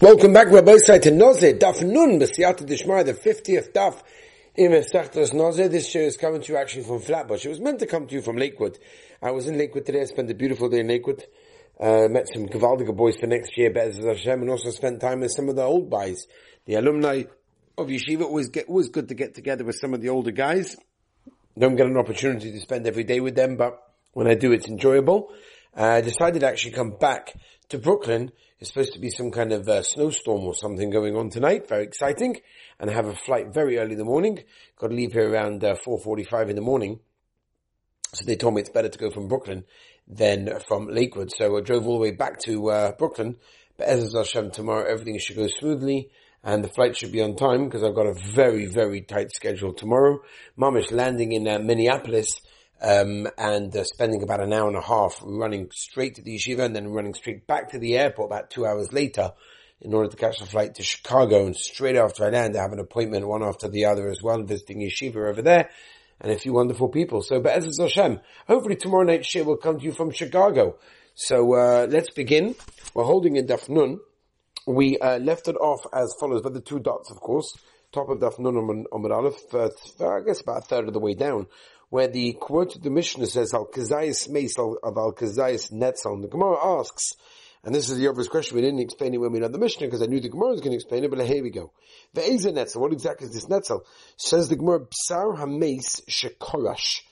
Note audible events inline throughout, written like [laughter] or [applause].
Welcome back, Rabbi Side to Nozeh, Daf Nun, B'siyata Dishmar, the 50th Daf in Mesachtos Nozeh. This show is coming to you actually from Flatbush. It was meant to come to you from Lakewood. I was in Lakewood today, I spent a beautiful day in Lakewood. Uh, met some Gavaldiga boys for next year, Be'ez Hashem, and also spent time with some of the old guys. The alumni of Yeshiva always get, always good to get together with some of the older guys. Don't get an opportunity to spend every day with them, but when I do, it's enjoyable. Uh, I decided to actually come back to Brooklyn. It's supposed to be some kind of uh, snowstorm or something going on tonight. Very exciting. And have a flight very early in the morning. Got to leave here around uh, 4.45 in the morning. So they told me it's better to go from Brooklyn than from Lakewood. So I drove all the way back to uh, Brooklyn. But as Hashem, tomorrow everything should go smoothly and the flight should be on time because I've got a very, very tight schedule tomorrow. Mamish landing in uh, Minneapolis um, and uh, spending about an hour and a half running straight to the yeshiva and then running straight back to the airport about two hours later in order to catch the flight to Chicago. And straight after I land, I have an appointment one after the other as well, visiting yeshiva over there and a few wonderful people. So, Be'ezus Hashem, hopefully tomorrow night share will come to you from Chicago. So, uh, let's begin. We're holding in Daf Nun. We uh, left it off as follows, but the two dots, of course. Top of Daf Nun Amar Aleph, uh, I guess about a third of the way down where the quote of the Mishnah says, Al Kazayas Meis of Al Kazayas Netzal. The Gemara asks, and this is the obvious question, we didn't explain it when we read the Mishnah because I knew the Gemara was going to explain it, but here we go. The Eza Netzel, what exactly is this Netzel? Says the Gemara, Psar HaMeis Shekorash.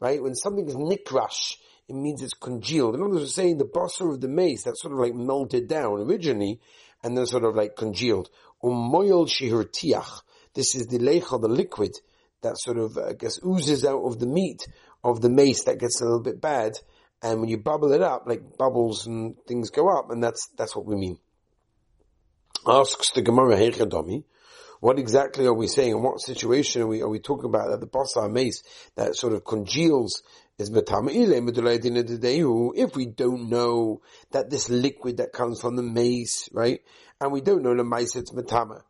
Right? When something is nikrash, it means it's congealed. In other words, saying the bossa of the mace, that's sort of like melted down originally, and then sort of like congealed. Umoyel shihurtiach. This is the lechel, the liquid, that sort of, I guess, oozes out of the meat of the mace that gets a little bit bad. And when you bubble it up, like bubbles and things go up, and that's, that's what we mean. Asks the Gemara Heichadomi, what exactly are we saying? In what situation are we, are we talking about that the basar mace that sort of congeals is if we don't know that this liquid that comes from the mace, right? And we don't know the mace it's metama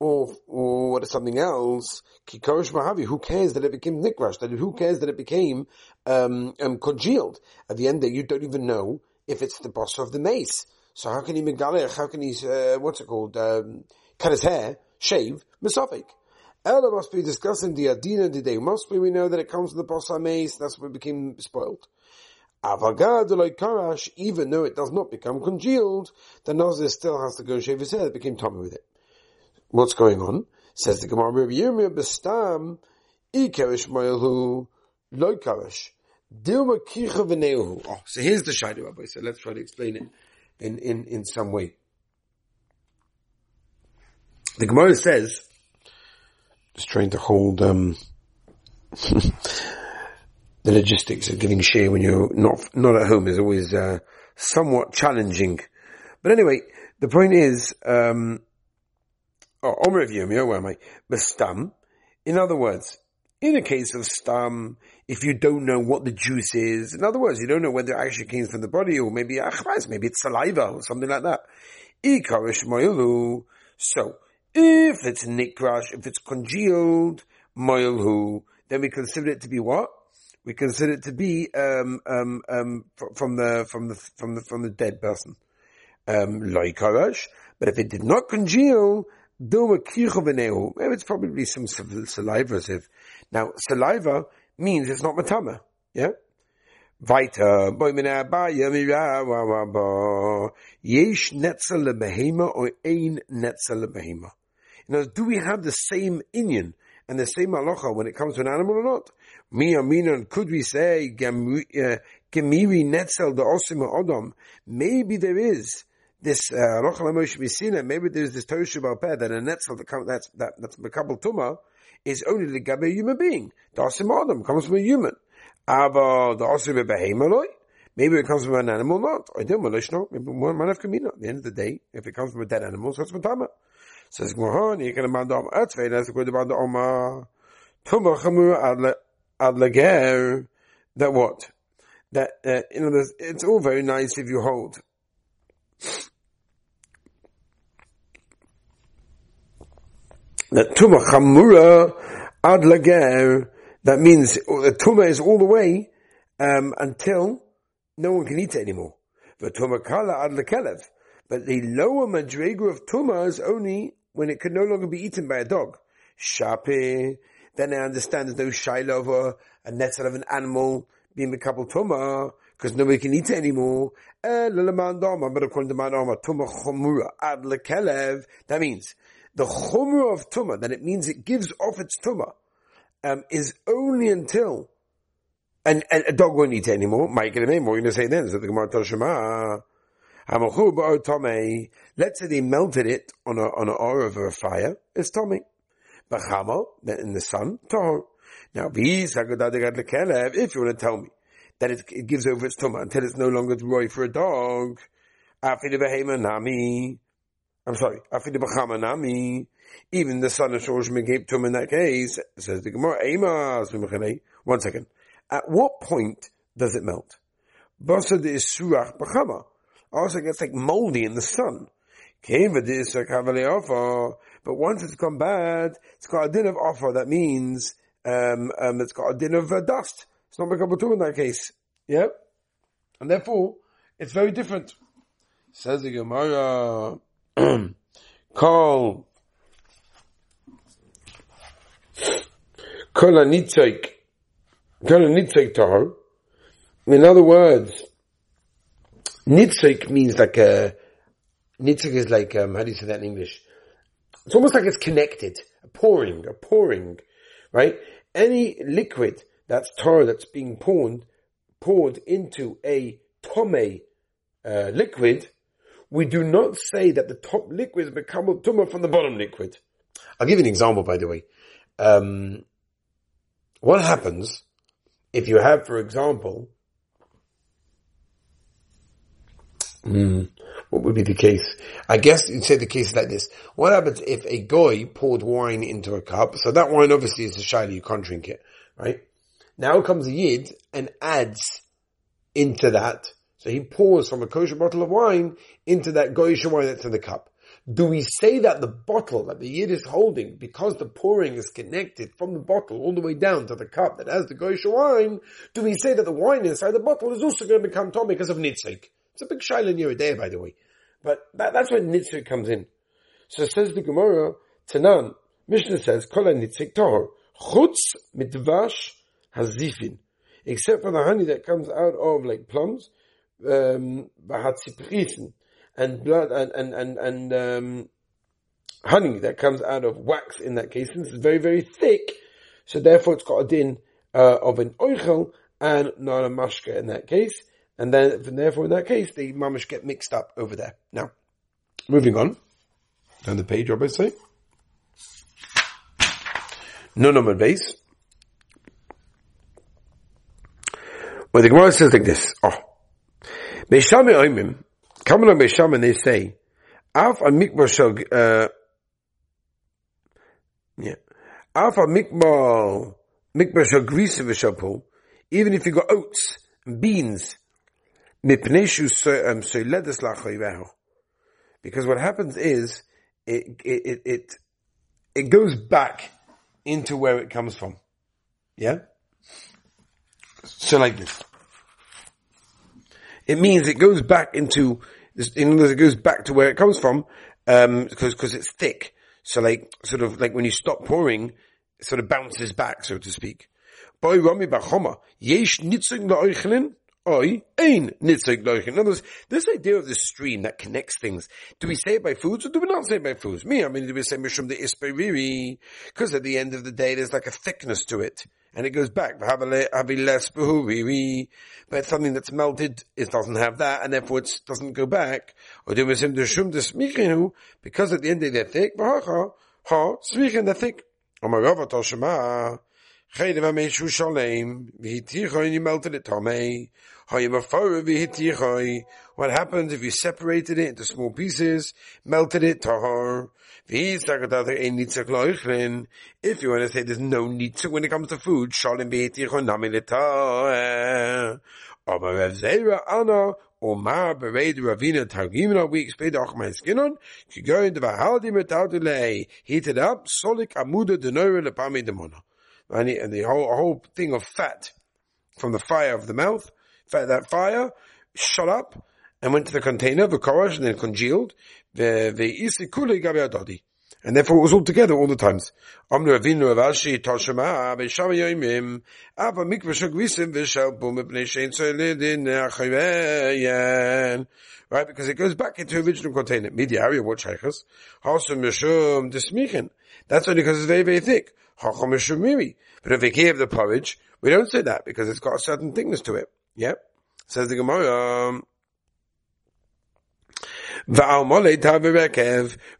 or or what is something else, kikarish mahavi, who cares that it became nikrash, that who cares that it became um, um, congealed? At the end there you don't even know if it's the boss of the mace. So how can he megalech, how can he, uh, what's it called, um, cut his hair, shave, mesophic? Ella must be discussing the adina today. Mostly we know that it comes from the boss of the mace, that's what became spoiled. Avagad like karash, even though it does not become congealed, the nazir still has to go shave his hair, it became tummy with it what's going on. Says the Gemara, Rabbi Yirmiyah bestam ikerish moyelhu loy karish. Dilma kicha v'neuhu. Oh, so here's the Shaidu Rabbi. So let's try to explain it in, in, in some way. The Gemara says, just trying to hold, um, [laughs] the logistics of giving share when you're not, not at home is always, uh, somewhat challenging. But anyway, the point is, um, Oh, Omer of Yirmiyah, where am I? Bestam. In other words, in a case of stam, if you don't know what the juice is, in other words, you don't know whether it actually came from the body or maybe achmas, maybe it's saliva or something like that. So, if it's nikrash, if it's congealed, moilhu, then we consider it to be what? We consider it to be um, um, um, from the from the from the from the dead person. Um, but if it did not congeal, Maybe it's probably some saliva. Now, saliva means it's not matama. Yeah? Weiter. Yesh netzel lebehema or ein netzel lebehema. Now, do we have the same inyan and the same halacha when it comes to an animal or not? Mia mina, could we say uh, gemiri netzel the osima odom? Maybe there is this Rochel uh, maybe there's this Torah Peh that a netzel that that's that that's Makabal Tuma is only the gabe human being. The Adam comes from a human. Ava the Asim Behemaloi. Maybe it comes from an animal, not. I don't know. Maybe one man of Kamina. At the end of the day, if it comes from a dead animal, so it's Matama. Says Mohan, you can amanda Om Atzvei, that's a good the Oma. Tuma Chamur Adlager. That what? That, uh, you know, it's all very nice if you hold that tuma chamura ad lager, that means the tuma is all the way um, until no one can eat it anymore. But tuma kala ad lekelev. But the lower madrega of tuma is only when it can no longer be eaten by a dog. Shape, then I understand there's no shaila of a, a netzel of an animal being a couple tuma, because nobody can eat it anymore. But according to tuma that means the chumra of tuma, that it means it gives off its tuma, um, is only until and, and a dog won't eat anymore. Might get a name. What are going to say then? So the Gemara. Let's say they melted it on a on a or over a fire. It's Tommy. Bachamo, in the sun, Tahor. Now, if you want to tell me that it, it gives over its tumah until it's no longer roy for a dog, I'm sorry, even the son of Shorshman gave to him in that case, says the Gemara, one second. At what point does it melt? Basa de Isurach Bachama. Also gets like moldy in the sun. But once it's gone bad, it's got a din of offer. That means um, um, it's got a din of uh, dust. It's not Mekabutum in that case. Yep. And therefore, it's very different. Says the Gemara, Kol, Kol Anitzik, Kol. In other words, Nitzik means like a, Nitzik is like, um, how do you say that in English? It's almost like it's connected. A pouring, a pouring, right? Any liquid that's tar that's being poured, poured into a tome uh, liquid, we do not say that the top liquid become a tumah from the bottom liquid. I'll give you an example, by the way. Um, what happens if you have, for example, mm, what would be the case? I guess you'd say the case is like this. What happens if a guy poured wine into a cup? So that wine obviously is a shayla, you can't drink it, right? Now comes a yid and adds into that. So he pours from a kosher bottle of wine into that goyish wine that's in the cup. Do we say that the bottle that the yid is holding, because the pouring is connected from the bottle all the way down to the cup that has the goyish wine, do we say that the wine inside the bottle is also going to become tummy because of nitzik? It's a big shaila in your day, by the way. But that, that's where nitzik comes in. So says the Gemara, Tanan, Mishnah says, Kol nitzik tahor, chutz mitvash hazifin. Except for the honey that comes out of like plums, um, and blood, and, and, and, and, um, honey that comes out of wax in that case, since it's very, very thick, so therefore it's got a din, uh, of an oichel and not a mashka in that case. And then, therefore, in that case, the mamish get mixed up over there. Now, moving on. Down the page, Rabbi say. No number base. Well, the Gemara says like this. Beis Shammai oimim. Come on Beis Shammai they say, Af a mikmar uh, yeah. Af a mikmar, mikmar shal grisa even if you got oats and beans, um, because what happens is, it, it, it, it goes back into where it comes from. Yeah? So like this. It means it goes back into, in other words, it goes back to where it comes from, um, because, because it's thick. So like, sort of like when you stop pouring, it sort of bounces back, so to speak. In other words, this idea of the stream that connects things, do we say it by foods or do we not say it by foods? Me, I mean, do we say mishum the isperiri? Because at the end of the day, there's like a thickness to it. And it goes back. But something that's melted, it doesn't have that, and therefore it doesn't go back. Because at the end of they're thick, they're thick. V'hitichoy, melted it What happens if you separated it into small pieces, melted it tahar? If you want to say there's no nitzuk when it comes to food, shalem v'hitichoy nami. Aber Rav Zera Anna, Omar Bereid Ravina Targimna, we explained Achmai Skinon, Kigoyin Dvahaldi Metadulei, heated up, Solik Amuda Denora Lepami Demona and, the, whole, whole thing of fat from the fire of the mouth, that fire shut up, and went to the container, the korosh, and then congealed, the, the isikule. And therefore it was all together all the times. Right, because it goes back into original container. Media area, what shaykhs? Hasam Mishum Dismichen. That's only because it's very, very thick. But if they have the porridge, we don't say that because it's got a certain thickness to it. Yep. Says the Gemara, um,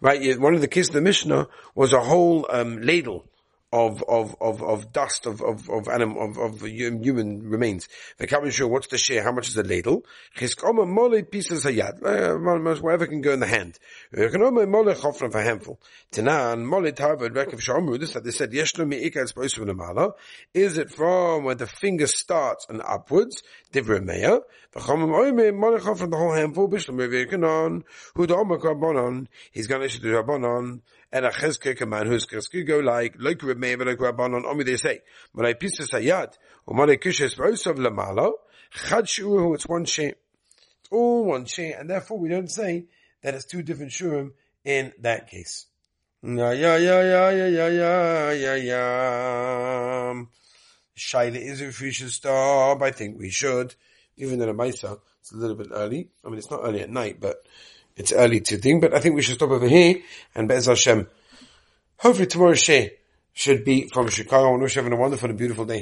Right, one of the kids of the Mishnah was a whole um, ladle of of of of dust of of of animal of, of human remains. The sure what's the share? How much is the ladle? Chiskoma mole pieces of yad, uh, whatever can go in the hand. Chiskoma mole chofra for handful. Tanan mole tavad rekev shamru. This that they said yeshno miika supposed to be Is it from where the finger starts and upwards? Divrei meya. V'chomim oime mole chofra the whole handful. Bishlam revikanon. Hu the omak rabbanon. He's going to issue the rabbanon and a chizke command whose chizke go like like Rebbe like Rabbanon Omi they say Malay Pisas Hayat or Malay Kishes Rosav Lamalo Chad Shuruhu it's one she'im it's all one she'im and therefore we don't say that it's two different shurim in that case. Yeah yeah yeah yeah yeah yeah yeah yeah. Shaila is if we should stop. I think we should, even though the Maisa it's a little bit early. I mean, it's not early at night, but it's early to think, but I think we should stop over here and Be'ez Hashem. Hopefully tomorrow's Sheh should be from Chicago and wish everyone a wonderful and beautiful day.